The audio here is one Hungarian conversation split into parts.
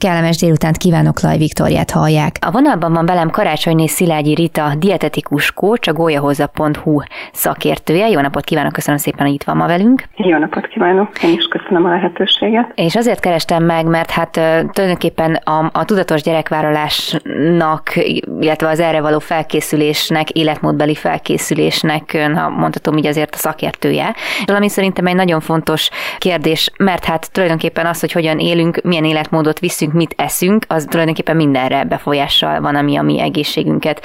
Kellemes délutánt kívánok, Laj Viktoriát hallják. A vonalban van velem Karácsonyné Szilágyi Rita, dietetikus kócs, a golyahoza.hu szakértője. Jó napot kívánok, köszönöm szépen, hogy itt van ma velünk. Jó napot kívánok, én is köszönöm a lehetőséget. És azért kerestem meg, mert hát tulajdonképpen a, a tudatos gyerekvállalásnak, illetve az erre való felkészülésnek, életmódbeli felkészülésnek, ha mondhatom így azért a szakértője. Ami szerintem egy nagyon fontos kérdés, mert hát tulajdonképpen az, hogy hogyan élünk, milyen életmódot viszünk, teszünk, mit eszünk, az tulajdonképpen mindenre befolyással van, ami a mi egészségünket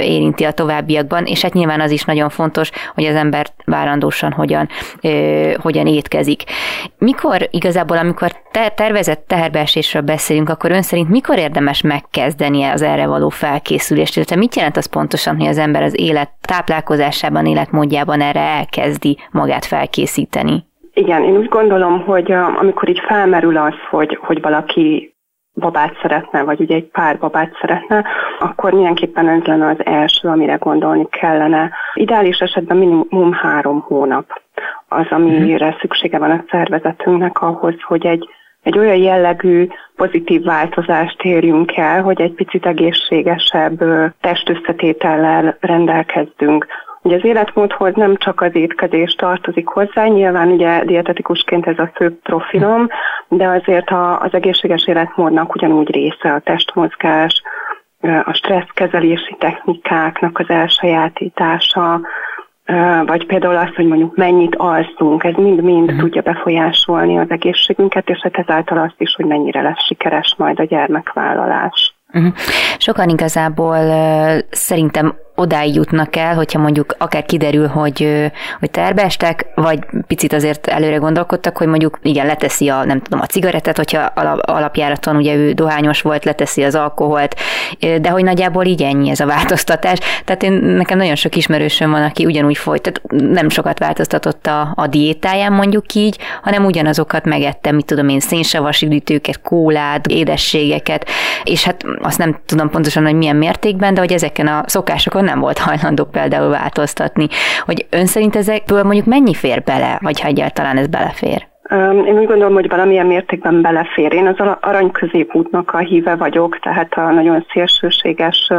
érinti a továbbiakban, és hát nyilván az is nagyon fontos, hogy az ember várandósan hogyan, hogyan étkezik. Mikor igazából, amikor te, tervezett teherbeesésről beszélünk, akkor ön szerint mikor érdemes megkezdeni az erre való felkészülést? Tehát mit jelent az pontosan, hogy az ember az élet táplálkozásában, életmódjában erre elkezdi magát felkészíteni? Igen, én úgy gondolom, hogy amikor így felmerül az, hogy, hogy valaki babát szeretne, vagy ugye egy pár babát szeretne, akkor mindenképpen ez lenne az első, amire gondolni kellene. Ideális esetben minimum három hónap az, amire mhm. szüksége van a szervezetünknek ahhoz, hogy egy, egy olyan jellegű pozitív változást érjünk el, hogy egy picit egészségesebb testösszetétellel rendelkezzünk. Ugye az életmódhoz nem csak az étkezés tartozik hozzá, nyilván ugye dietetikusként ez a fő profilom, de azért a, az egészséges életmódnak ugyanúgy része a testmozgás, a stresszkezelési technikáknak az elsajátítása, vagy például az, hogy mondjuk mennyit alszunk, ez mind-mind uh-huh. tudja befolyásolni az egészségünket, és hát ezáltal azt is, hogy mennyire lesz sikeres majd a gyermekvállalás. Uh-huh. Sokan igazából szerintem odáig jutnak el, hogyha mondjuk akár kiderül, hogy, hogy terbeestek, vagy picit azért előre gondolkodtak, hogy mondjuk igen, leteszi a, nem tudom, a cigarettet, hogyha alapjáraton ugye ő dohányos volt, leteszi az alkoholt, de hogy nagyjából így ennyi ez a változtatás. Tehát én, nekem nagyon sok ismerősöm van, aki ugyanúgy folyt, tehát nem sokat változtatott a, a diétáján mondjuk így, hanem ugyanazokat megettem, mit tudom én, szénsavas üdítőket, kólát, édességeket, és hát azt nem tudom pontosan, hogy milyen mértékben, de hogy ezeken a szokásokon nem volt hajlandó például változtatni. Hogy ön szerint ezekből mondjuk mennyi fér bele, vagy ha egyáltalán ez belefér? Én úgy gondolom, hogy valamilyen mértékben belefér. Én az arany középútnak a híve vagyok, tehát a nagyon szélsőséges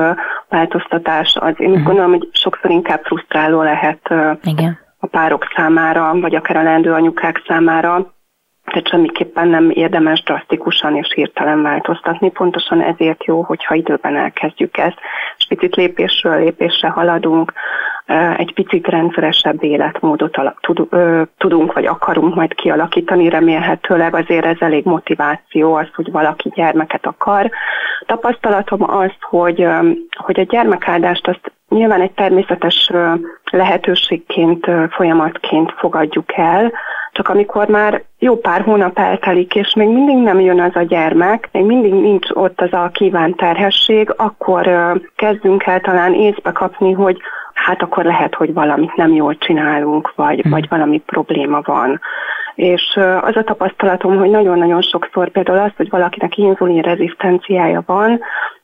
változtatás az én úgy uh-huh. gondolom, hogy sokszor inkább frusztráló lehet Igen. a párok számára, vagy akár a lendő anyukák számára. Tehát semmiképpen nem érdemes drasztikusan és hirtelen változtatni. Pontosan ezért jó, hogyha időben elkezdjük ezt, és picit lépésről lépésre haladunk, egy picit rendszeresebb életmódot tudunk, vagy akarunk majd kialakítani, remélhetőleg azért ez elég motiváció az, hogy valaki gyermeket akar. Tapasztalatom az, hogy, hogy a gyermekáldást azt nyilván egy természetes lehetőségként, folyamatként fogadjuk el, csak amikor már jó pár hónap eltelik, és még mindig nem jön az a gyermek, még mindig nincs ott az a kívánt terhesség, akkor kezdünk el talán észbe kapni, hogy hát akkor lehet, hogy valamit nem jól csinálunk, vagy, hmm. vagy valami probléma van. És az a tapasztalatom, hogy nagyon-nagyon sokszor például az, hogy valakinek inzulin rezisztenciája van,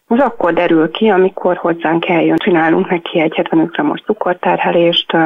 az akkor derül ki, amikor hozzánk eljön, csinálunk neki egy 75 g-os cukorterhelést,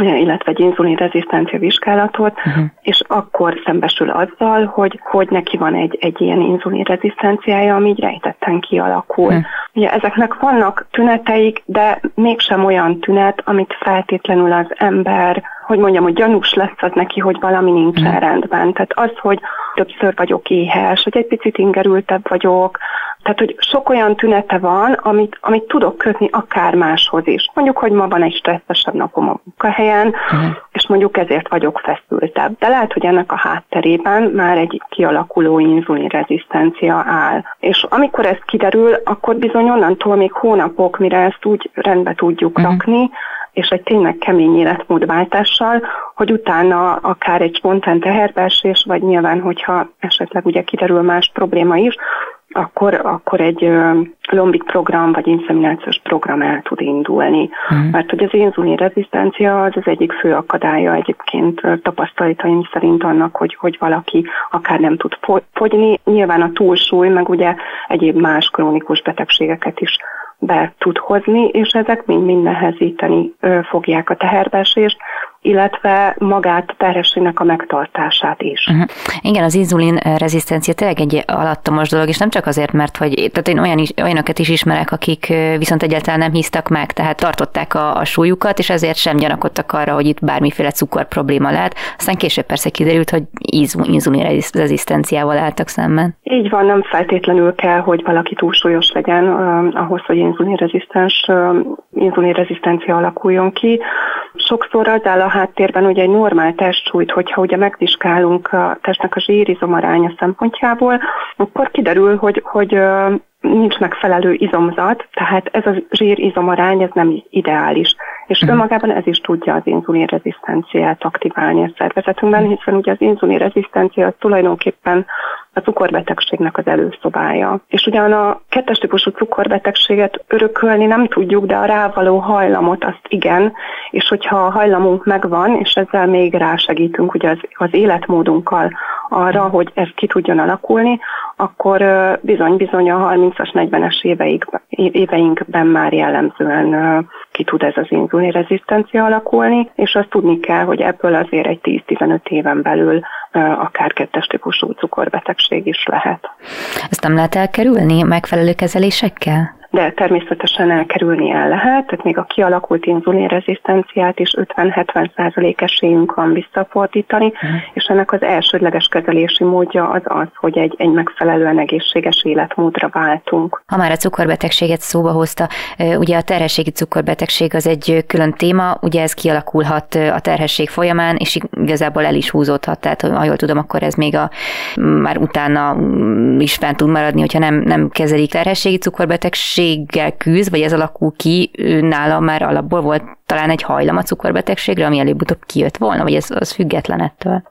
illetve egy inzulinrezisztencia vizsgálatot, uh-huh. és akkor szembesül azzal, hogy, hogy neki van egy, egy ilyen inzulinrezisztenciája, ami így rejtetten kialakul. Uh-huh. Ugye ezeknek vannak tüneteik, de mégsem olyan tünet, amit feltétlenül az ember, hogy mondjam, hogy gyanús lesz az neki, hogy valami nincsen uh-huh. rendben. Tehát az, hogy többször vagyok éhes, hogy egy picit ingerültebb vagyok, tehát, hogy sok olyan tünete van, amit, amit tudok kötni akár máshoz is. Mondjuk, hogy ma van egy stresszesebb napom a munkahelyen, uh-huh. és mondjuk ezért vagyok feszültebb. De lehet, hogy ennek a hátterében már egy kialakuló inzulinrezisztencia áll. És amikor ez kiderül, akkor bizony onnantól még hónapok, mire ezt úgy rendbe tudjuk uh-huh. rakni, és egy tényleg kemény életmódváltással, hogy utána akár egy spontán teherbeesés, vagy nyilván, hogyha esetleg ugye kiderül más probléma is, akkor, akkor egy lombik program vagy inszeminációs program el tud indulni. Mm. Mert hogy az inzulin rezisztencia az az egyik fő akadálya egyébként tapasztalataim szerint annak, hogy, hogy valaki akár nem tud fogyni. Nyilván a túlsúly, meg ugye egyéb más krónikus betegségeket is be tud hozni, és ezek mind-mind nehezíteni fogják a teherbesést, illetve magát a terhességnek a megtartását is. Uh-huh. Igen, az inzulin rezisztencia tényleg egy alattomos dolog, és nem csak azért, mert hogy tehát én olyan is, olyanokat is ismerek, akik viszont egyáltalán nem hisztak meg, tehát tartották a, a súlyukat, és ezért sem gyanakodtak arra, hogy itt bármiféle cukor probléma lehet. Aztán később persze kiderült, hogy inzulin rezisztenciával álltak szemben. Így van, nem feltétlenül kell, hogy valaki túlsúlyos legyen uh, ahhoz, hogy inzulin rezisztens, uh, inzulin rezisztencia alakuljon ki. Sokszor az áll a háttérben ugye egy normál testsúlyt, hogyha ugye megvizsgálunk a testnek a zsírizomaránya szempontjából, akkor kiderül, hogy, hogy nincs megfelelő izomzat, tehát ez a zsírizomarány ez nem ideális. És uh-huh. önmagában ez is tudja az inzulin rezisztenciát aktiválni a szervezetünkben, hiszen ugye az inzulin rezisztencia tulajdonképpen a cukorbetegségnek az előszobája. És ugyan a kettes típusú cukorbetegséget örökölni nem tudjuk, de a rávaló hajlamot azt igen, és hogyha a hajlamunk megvan, és ezzel még rásegítünk ugye az, az életmódunkkal arra, hogy ez ki tudjon alakulni, akkor bizony-bizony a 30-as, 40-es éveinkben már jellemzően ki tud ez az inzulin rezisztencia alakulni, és azt tudni kell, hogy ebből azért egy 10-15 éven belül akár kettes típusú cukorbetegség is lehet. Ezt nem lehet elkerülni megfelelő kezelésekkel? De természetesen elkerülni el lehet, tehát még a kialakult inzulinrezisztenciát is 50-70% esélyünk van visszafordítani, uh-huh. és ennek az elsődleges kezelési módja az az, hogy egy, egy megfelelően egészséges életmódra váltunk. Ha már a cukorbetegséget szóba hozta, ugye a terhességi cukorbetegség az egy külön téma, ugye ez kialakulhat a terhesség folyamán, és igazából el is húzódhat, tehát ha jól tudom, akkor ez még a, már utána is fent tud maradni, hogyha nem, nem kezelik terhességi cukorbetegség, betegséggel küzd, vagy ez alakul ki, nála már alapból volt talán egy hajlam a cukorbetegségre, ami előbb-utóbb kijött volna, vagy ez az független ettől?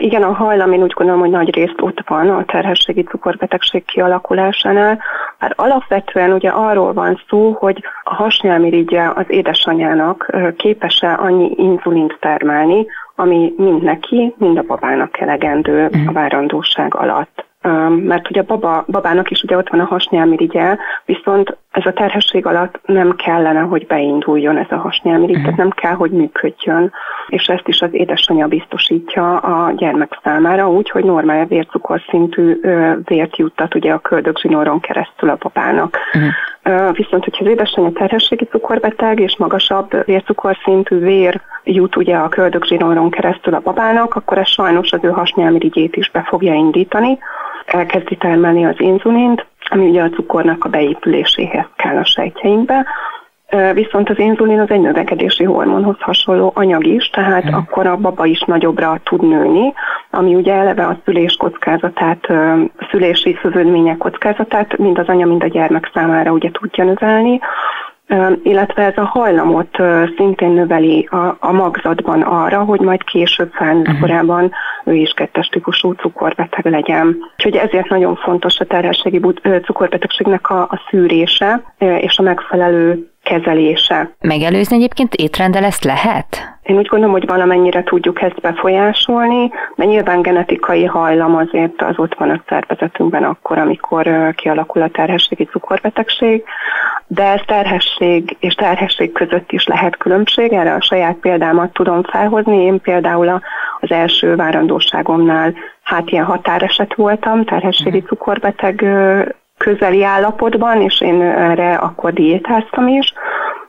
Igen, a hajlam én úgy gondolom, hogy nagy részt ott van a terhességi cukorbetegség kialakulásánál. Hát alapvetően ugye arról van szó, hogy a hasnyálmirigye az édesanyának képes-e annyi inzulint termelni, ami mind neki, mind a babának elegendő uh-huh. a várandóság alatt mert ugye a baba, babának is ugye ott van a hasnyálmirigye, viszont ez a terhesség alatt nem kellene, hogy beinduljon ez a hasnyálmirigy, uh-huh. tehát nem kell, hogy működjön, és ezt is az édesanyja biztosítja a gyermek számára, úgy, hogy normál vércukorszintű vért juttat ugye a köldögzsinóron keresztül a babának. Uh-huh. Viszont, hogyha az édesanyja terhességi cukorbeteg és magasabb vércukorszintű vér jut ugye a köldögzsinóron keresztül a babának, akkor ez sajnos az ő hasnyálmirigyét is be fogja indítani, elkezdi termelni az inzulint, ami ugye a cukornak a beépüléséhez kell a sejtjeinkbe, Viszont az inzulin az egy növekedési hormonhoz hasonló anyag is, tehát hmm. akkor a baba is nagyobbra tud nőni, ami ugye eleve a szülés kockázatát, szülési szövődmények kockázatát mind az anya, mind a gyermek számára ugye tudja növelni illetve ez a hajlamot szintén növeli a, a magzatban arra, hogy majd később felnőtt uh-huh. korában ő is kettes típusú cukorbeteg legyen. Úgyhogy ezért nagyon fontos a terhességi cukorbetegségnek a, a szűrése és a megfelelő kezelése. Megelőzni egyébként étrendel ezt lehet? Én úgy gondolom, hogy valamennyire tudjuk ezt befolyásolni, de nyilván genetikai hajlam azért az ott van a szervezetünkben akkor, amikor kialakul a terhességi cukorbetegség, de ez terhesség és terhesség között is lehet különbség, erre a saját példámat tudom felhozni. Én például az első várandóságomnál hát ilyen határeset voltam, terhességi mhm. cukorbeteg közeli állapotban, és én erre akkor diétáztam is,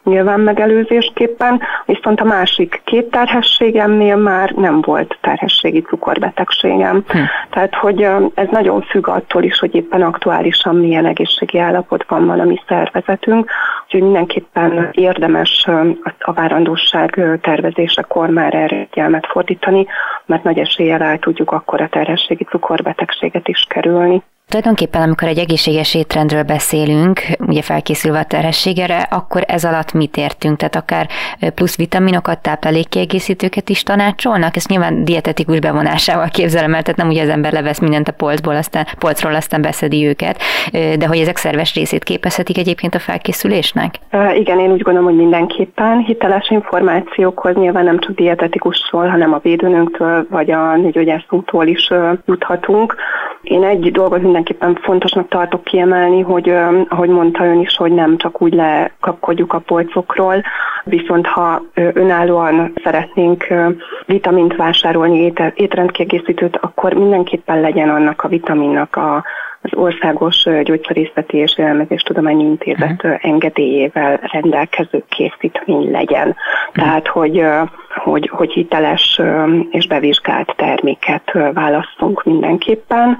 nyilván megelőzésképpen, viszont a másik két terhességemnél már nem volt terhességi cukorbetegségem. Hm. Tehát, hogy ez nagyon függ attól is, hogy éppen aktuálisan milyen egészségi állapotban van a mi szervezetünk, úgyhogy mindenképpen érdemes a várandóság tervezésekor már erre figyelmet fordítani, mert nagy eséllyel el tudjuk akkor a terhességi cukorbetegséget is kerülni. Tulajdonképpen, amikor egy egészséges étrendről beszélünk, ugye felkészülve a terhességre, akkor ez alatt mit értünk? Tehát akár plusz vitaminokat, táplálékkiegészítőket is tanácsolnak? Ezt nyilván dietetikus bevonásával képzelem el, tehát nem ugye az ember levesz mindent a polcból, aztán, polcról, aztán beszedi őket, de hogy ezek szerves részét képezhetik egyébként a felkészülésnek? Igen, én úgy gondolom, hogy mindenképpen hiteles információkhoz nyilván nem csak dietetikusról, hanem a védőnőnktől vagy a nőgyógyászunktól is juthatunk. Én egy dolgot mindenképpen fontosnak tartok kiemelni, hogy ahogy mondta ön is, hogy nem csak úgy lekapkodjuk a polcokról, viszont ha önállóan szeretnénk vitamint vásárolni, étrendkiegészítőt, akkor mindenképpen legyen annak a vitaminnak a az Országos Gyógyszerészeti és Tudományi Intézet uh-huh. engedélyével rendelkező készítmény legyen. Uh-huh. Tehát, hogy, hogy, hogy hiteles és bevizsgált terméket válasszunk mindenképpen.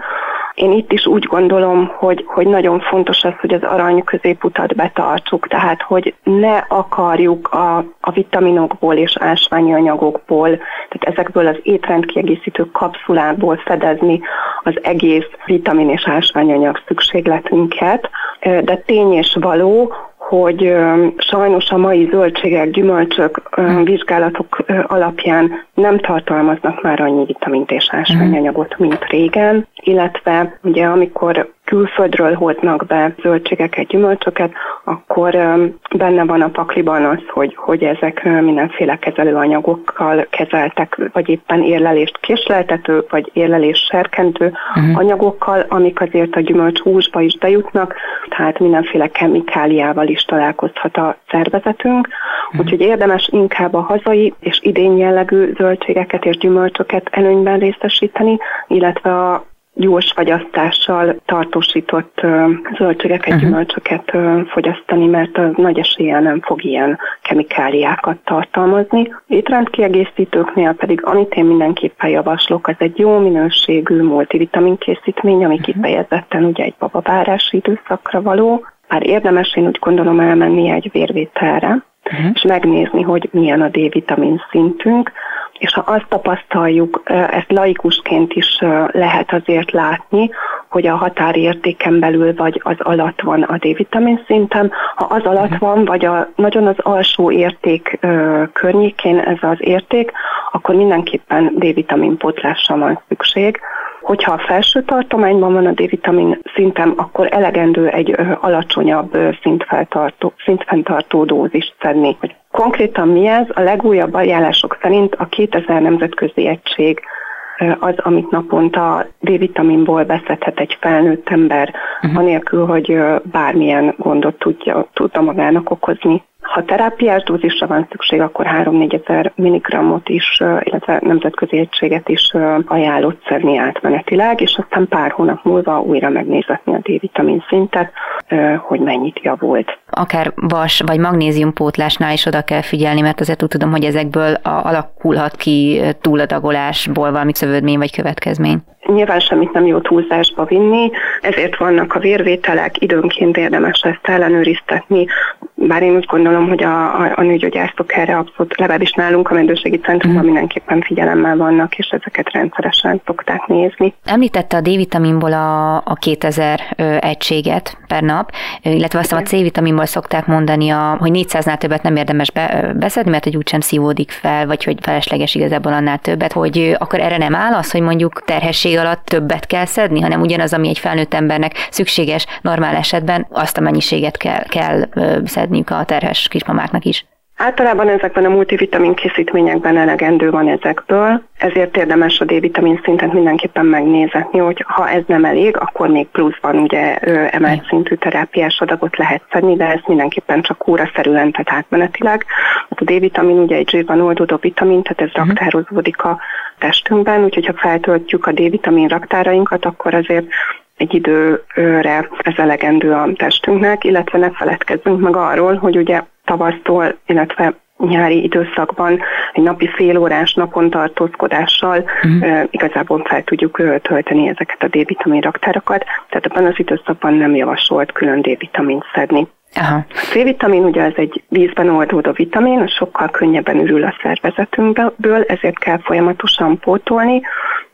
Én itt is úgy gondolom, hogy, hogy nagyon fontos az, hogy az arany középutat betartsuk, tehát hogy ne akarjuk a, a vitaminokból és ásványi anyagokból, tehát ezekből az étrendkiegészítő kapszulából fedezni az egész vitamin és ásványanyag szükségletünket, de tény és való, hogy sajnos a mai zöldségek, gyümölcsök vizsgálatok alapján nem tartalmaznak már annyi vitamint és ásványanyagot, mint régen, illetve ugye amikor külföldről hoznak be zöldségeket, gyümölcsöket, akkor benne van a pakliban az, hogy, hogy ezek mindenféle kezelőanyagokkal kezeltek, vagy éppen érlelést késleltető, vagy érlelés serkentő uh-huh. anyagokkal, amik azért a gyümölcs húsba is bejutnak, tehát mindenféle kemikáliával is találkozhat a szervezetünk, uh-huh. úgyhogy érdemes inkább a hazai és idén jellegű zöldségeket és gyümölcsöket előnyben részesíteni, illetve a gyors fagyasztással tartósított zöldségeket, uh-huh. gyümölcsöket fogyasztani, mert az nagy eséllyel nem fog ilyen kemikáliákat tartalmazni. Étrendkiegészítőknél pedig, amit én mindenképpen javaslok, az egy jó minőségű multivitamin készítmény, ami uh-huh. kifejezetten ugye egy babavárási időszakra való. Már érdemes én úgy gondolom elmenni egy vérvételre, uh-huh. és megnézni, hogy milyen a D-vitamin szintünk, és ha azt tapasztaljuk, ezt laikusként is lehet azért látni, hogy a határértéken belül vagy az alatt van a D-vitamin szintem. Ha az alatt mhm. van, vagy a, nagyon az alsó érték környékén ez az érték, akkor mindenképpen D-vitamin pótlásra van szükség. Hogyha a felső tartományban van a D-vitamin szintem, akkor elegendő egy alacsonyabb szintfeltartó, szintfenntartó dózist szedni. Hogy konkrétan mi ez? A legújabb ajánlások szerint a 2000 nemzetközi egység az, amit naponta D-vitaminból beszedhet egy felnőtt ember, uh-huh. anélkül, hogy bármilyen gondot tudja, tudna magának okozni. Ha terápiás dózisra van szükség, akkor 3-4 ezer milligrammot is, illetve nemzetközi egységet is ajánlott szedni átmenetileg, és aztán pár hónap múlva újra megnézetni a D-vitamin szintet, hogy mennyit javult. Akár vas vagy magnéziumpótlásnál is oda kell figyelni, mert azért úgy tudom, hogy ezekből alakulhat ki túladagolásból valami szövődmény vagy következmény nyilván semmit nem jó túlzásba vinni, ezért vannak a vérvételek, időnként érdemes ezt ellenőriztetni, bár én úgy gondolom, hogy a, a, a nőgyógyászok erre abszolút, legalábbis nálunk a rendőrségi centrumban mhm. mindenképpen figyelemmel vannak, és ezeket rendszeresen szokták nézni. Említette a D-vitaminból a, a 2000 ö, egységet per nap, illetve azt a C-vitaminból szokták mondani, a, hogy 400-nál többet nem érdemes be, beszedni, mert hogy úgysem szívódik fel, vagy hogy felesleges igazából annál többet, hogy akkor erre nem áll az, hogy mondjuk terhesség alatt többet kell szedni, hanem ugyanaz, ami egy felnőtt embernek szükséges normál esetben, azt a mennyiséget kell, kell szedniük a terhes kismamáknak is. Általában ezekben a multivitamin készítményekben elegendő van ezekből, ezért érdemes a D-vitamin szintet mindenképpen megnézetni, hogy ha ez nem elég, akkor még pluszban ugye emelt szintű terápiás adagot lehet szedni, de ez mindenképpen csak kúraszerűen, tehát átmenetileg. Hát a D-vitamin ugye egy zsírban oldódó vitamin, tehát ez uh-huh. raktározódik a testünkben, úgyhogy ha feltöltjük a D-vitamin raktárainkat, akkor azért egy időre ez elegendő a testünknek, illetve ne feledkezzünk meg arról, hogy ugye tavasztól, illetve nyári időszakban egy napi fél órás napon tartózkodással uh-huh. igazából fel tudjuk tölteni ezeket a D-vitamin raktárakat, tehát abban az időszakban nem javasolt külön D-vitamint szedni. Aha. A C-vitamin ugye ez egy vízben oldódó vitamin, sokkal könnyebben ürül a szervezetünkből, ezért kell folyamatosan pótolni,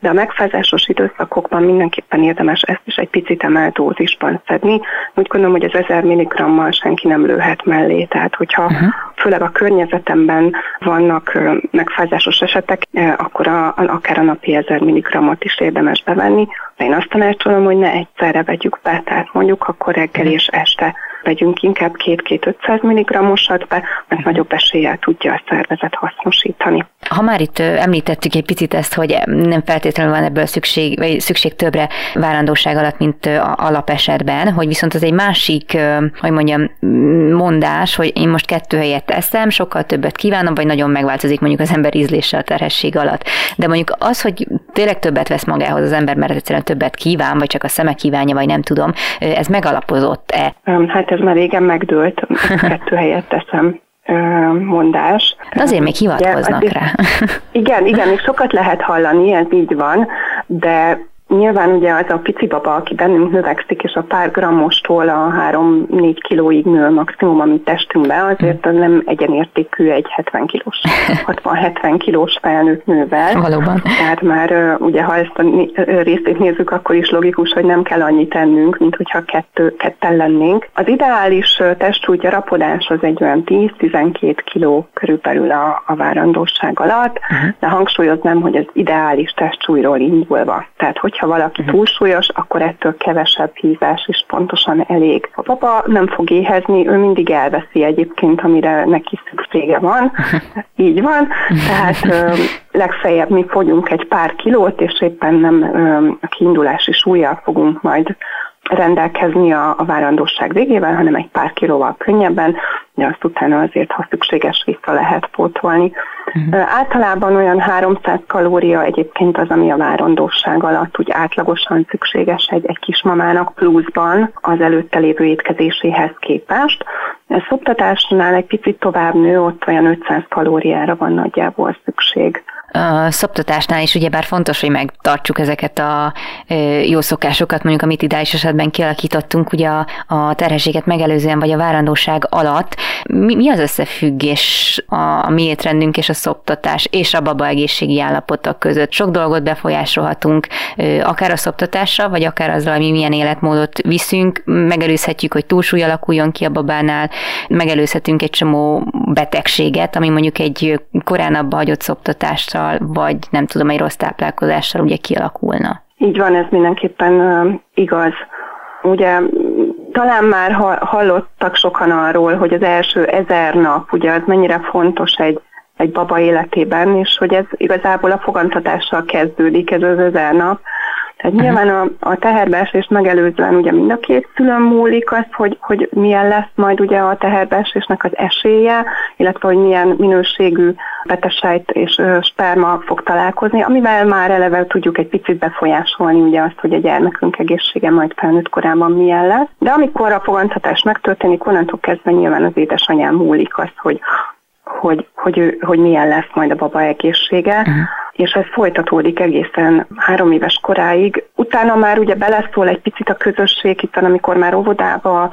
de a megfázásos időszakokban mindenképpen érdemes ezt is egy picit emelt dózisban szedni. Úgy gondolom, hogy az 1000 mg-mal senki nem lőhet mellé, tehát hogyha uh-huh. főleg a környezetemben vannak megfázásos esetek, akkor a, akár a napi 1000 mg-ot is érdemes bevenni. De én azt tanácsolom, hogy ne egyszerre vegyük be, tehát mondjuk akkor reggel és este vegyünk inkább két-két 500 mg-osat be, mert nagyobb eséllyel tudja a szervezet hasznosítani. Ha már itt említettük egy picit ezt, hogy nem feltétlenül van ebből szükség, vagy szükség többre várandóság alatt, mint alapesetben, hogy viszont az egy másik, hogy mondjam, mondás, hogy én most kettő helyet teszem, sokkal többet kívánom, vagy nagyon megváltozik mondjuk az ember ízlése a terhesség alatt. De mondjuk az, hogy tényleg többet vesz magához az ember, mert egyszerűen többet kíván, vagy csak a szeme kívánja, vagy nem tudom, ez megalapozott-e? Hát ez már régen megdőlt, kettő helyet teszem mondás. De azért még hivatkoznak ja, rá. Igen, igen, még sokat lehet hallani, ez így van, de Nyilván ugye az a pici baba, aki bennünk növekszik, és a pár grammostól a 3-4 kilóig nő maximum a mi testünkbe, azért az nem egyenértékű egy 70 kilós, 60-70 kilós felnőtt nővel. Valóban. Tehát már ugye, ha ezt a részét nézzük, akkor is logikus, hogy nem kell annyit tennünk, mint hogyha kettő, ketten lennénk. Az ideális testsúly gyarapodás az egy olyan 10-12 kiló körülbelül a, a várandóság alatt, de hangsúlyoznám, hogy az ideális testsúlyról indulva. Tehát, hogy hogyha valaki uh-huh. túlsúlyos, akkor ettől kevesebb hízás is pontosan elég. A papa nem fog éhezni, ő mindig elveszi egyébként, amire neki szüksége van. Így van, tehát ö, legfeljebb mi fogyunk egy pár kilót, és éppen nem ö, a kiindulási súlyjal fogunk majd rendelkezni a, a várandóság végével, hanem egy pár kilóval könnyebben, de azt utána azért, ha szükséges, vissza lehet pótolni. Uh-huh. Általában olyan 300 kalória egyébként az, ami a várandóság alatt úgy átlagosan szükséges egy, egy kismamának pluszban az előtte lévő étkezéséhez képest. Ez szoptatásnál egy picit tovább nő, ott olyan 500 kalóriára van nagyjából szükség a szoptatásnál is ugyebár fontos, hogy megtartsuk ezeket a jó szokásokat, mondjuk amit ideális esetben kialakítottunk ugye a, a terhességet megelőzően, vagy a várandóság alatt. Mi, mi az összefüggés a, a mi étrendünk és a szoptatás és a baba egészségi állapotok között? Sok dolgot befolyásolhatunk, akár a szoptatással, vagy akár azzal, hogy mi milyen életmódot viszünk, megelőzhetjük, hogy túlsúly alakuljon ki a babánál, megelőzhetünk egy csomó betegséget, ami mondjuk egy korán abba hagyott szoptatást táplálkozással, vagy nem tudom, egy rossz táplálkozással ugye kialakulna. Így van, ez mindenképpen igaz. Ugye talán már hallottak sokan arról, hogy az első ezer nap, ugye az mennyire fontos egy, egy baba életében, és hogy ez igazából a fogantatással kezdődik, ez az ezer nap, tehát uh-huh. nyilván a, a teherbeesést megelőzően ugye mind a két szülőn múlik az, hogy, hogy milyen lesz majd ugye a teherbeesésnek az esélye, illetve hogy milyen minőségű betesejt és sperma fog találkozni, amivel már eleve tudjuk egy picit befolyásolni ugye azt, hogy a gyermekünk egészsége majd felnőtt korában milyen lesz. De amikor a fogantatás megtörténik, onnantól kezdve nyilván az édesanyám múlik az, hogy hogy, hogy, ő, hogy milyen lesz majd a baba egészsége. Uh-huh és ez folytatódik egészen három éves koráig. Utána már ugye beleszól egy picit a közösség, itt amikor már óvodába,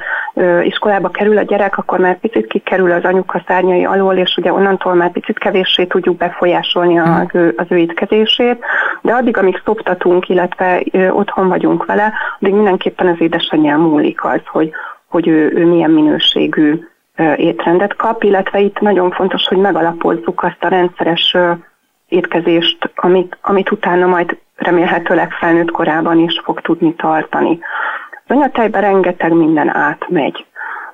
iskolába kerül a gyerek, akkor már picit kikerül az anyuka szárnyai alól, és ugye onnantól már picit kevéssé tudjuk befolyásolni az ő, az ő étkezését, de addig, amíg szoptatunk, illetve otthon vagyunk vele, addig mindenképpen az édesanyján múlik az, hogy, hogy ő, ő milyen minőségű étrendet kap, illetve itt nagyon fontos, hogy megalapozzuk azt a rendszeres étkezést, amit, amit utána majd remélhetőleg felnőtt korában is fog tudni tartani. Az anyatejben rengeteg minden átmegy.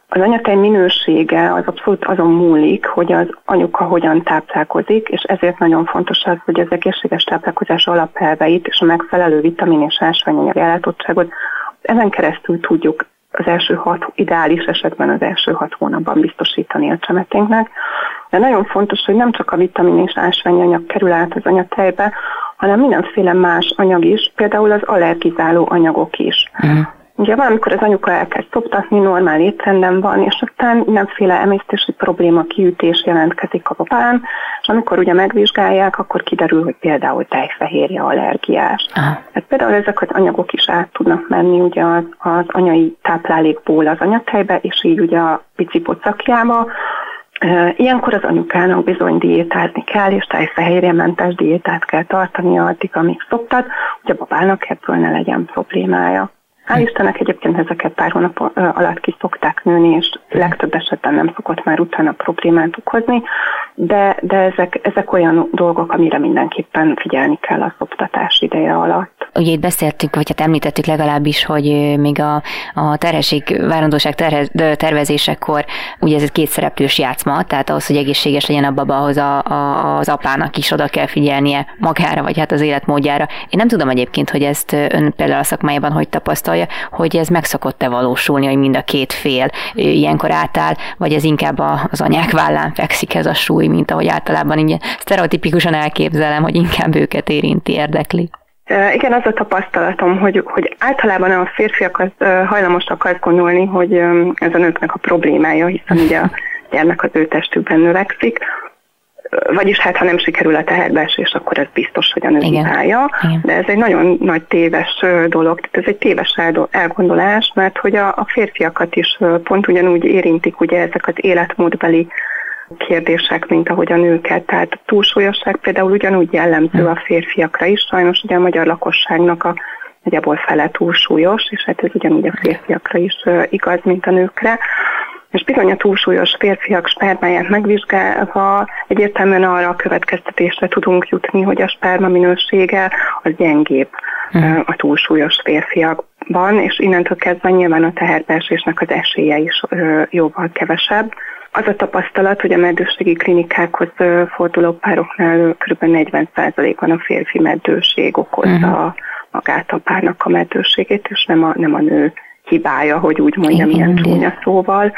Az anyatej minősége az abszolút azon múlik, hogy az anyuka hogyan táplálkozik, és ezért nagyon fontos az, hogy az egészséges táplálkozás alapelveit és a megfelelő vitamin és ásványanyag ellátottságot ezen keresztül tudjuk az első hat, ideális esetben az első hat hónapban biztosítani a csemeténknek. De nagyon fontos, hogy nem csak a vitamin és ásványanyag kerül át az anyatejbe, hanem mindenféle más anyag is, például az allergizáló anyagok is. Mm. Ugye valamikor az anyuka elkezd szoptatni, normál étrenden van, és aztán mindenféle emésztési probléma, kiütés jelentkezik a papán, és amikor ugye megvizsgálják, akkor kiderül, hogy például tejfehérje allergiás. Hát például ezek az anyagok is át tudnak menni ugye az, az anyai táplálékból az anyatejbe, és így ugye a pici pocakjába, Ilyenkor az anyukának bizony diétázni kell, és tejfehérjementes diétát kell tartania addig, amíg szoktat, hogy a babának ebből ne legyen problémája. Hál' Istennek egyébként ezeket pár hónap alatt ki szokták nőni, és legtöbb esetben nem szokott már utána problémát okozni, de, de ezek, ezek olyan dolgok, amire mindenképpen figyelni kell a szoptatás ideje alatt. Ugye itt beszéltünk, vagy hát említettük legalábbis, hogy még a, a terhesség, várandóság tervezésekor ugye ez egy kétszereplős játszma, tehát ahhoz, hogy egészséges legyen a baba, ahhoz a, a, az apának is oda kell figyelnie magára, vagy hát az életmódjára. Én nem tudom egyébként, hogy ezt ön például a szakmájában hogy tapasztalja, hogy ez meg szokott-e valósulni, hogy mind a két fél ilyenkor átáll, vagy ez inkább az anyák vállán fekszik ez a súly, mint ahogy általában így sztereotipikusan elképzelem, hogy inkább őket érinti, érdekli. Igen, az a tapasztalatom, hogy, hogy általában a férfiak az, hajlamosak azt gondolni, hogy ez a nőknek a problémája, hiszen ugye a gyermek az ő testükben növekszik, vagyis hát ha nem sikerül a teherbeesés, akkor ez biztos, hogy a nő hibája, de ez egy nagyon nagy téves dolog, tehát ez egy téves elgondolás, mert hogy a, a férfiakat is pont ugyanúgy érintik ugye ezek az életmódbeli kérdések, mint ahogy a nőket. Tehát a túlsúlyosság például ugyanúgy jellemző a férfiakra is, sajnos ugye a magyar lakosságnak a nagyjából fele túlsúlyos, és hát ez ugyanúgy a férfiakra is igaz, mint a nőkre. És bizony a túlsúlyos férfiak spermáját megvizsgálva egyértelműen arra a következtetésre tudunk jutni, hogy a sperma minősége az gyengébb uh-huh. a túlsúlyos férfiakban, és innentől kezdve nyilván a teherbeesésnek az esélye is jóval kevesebb. Az a tapasztalat, hogy a meddőségi klinikákhoz forduló pároknál kb. 40%-ban a férfi meddőség okozza uh-huh. magát a párnak a meddőségét, és nem a, nem a nő hibája, hogy úgy mondjam Igen, ilyen csúnya szóval.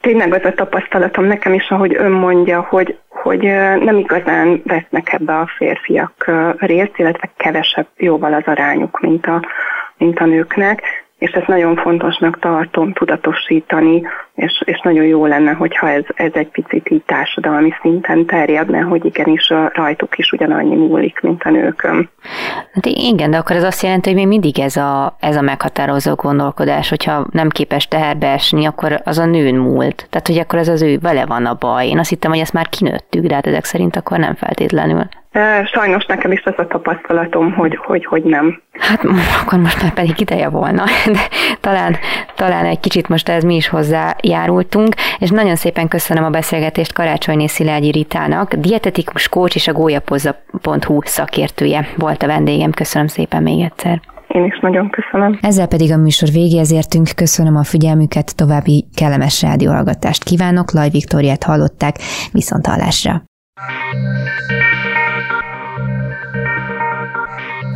Tényleg az a tapasztalatom nekem is, ahogy ön mondja, hogy, hogy nem igazán vesznek ebbe a férfiak részt, illetve kevesebb jóval az arányuk, mint a, mint a nőknek és ezt nagyon fontosnak tartom tudatosítani, és, és nagyon jó lenne, hogyha ez, ez egy picit így társadalmi szinten terjedne, hogy igenis a rajtuk is ugyanannyi múlik, mint a nőkön. Hát igen, de akkor ez azt jelenti, hogy még mindig ez a, ez a meghatározó gondolkodás, hogyha nem képes teherbe esni, akkor az a nőn múlt. Tehát, hogy akkor ez az ő vele van a baj. Én azt hittem, hogy ezt már kinőttük, de hát ezek szerint akkor nem feltétlenül. Sajnos nekem is az a tapasztalatom, hogy, hogy, hogy nem. Hát akkor most már pedig ideje volna, de talán, talán egy kicsit most ez mi is hozzájárultunk, és nagyon szépen köszönöm a beszélgetést Karácsonyné Szilágyi Ritának, dietetikus kócs és a gólyapozza.hu szakértője volt a vendégem. Köszönöm szépen még egyszer. Én is nagyon köszönöm. Ezzel pedig a műsor végéhez értünk. Köszönöm a figyelmüket, további kellemes rádióhallgatást kívánok. Laj Viktoriát hallották, viszont hallásra.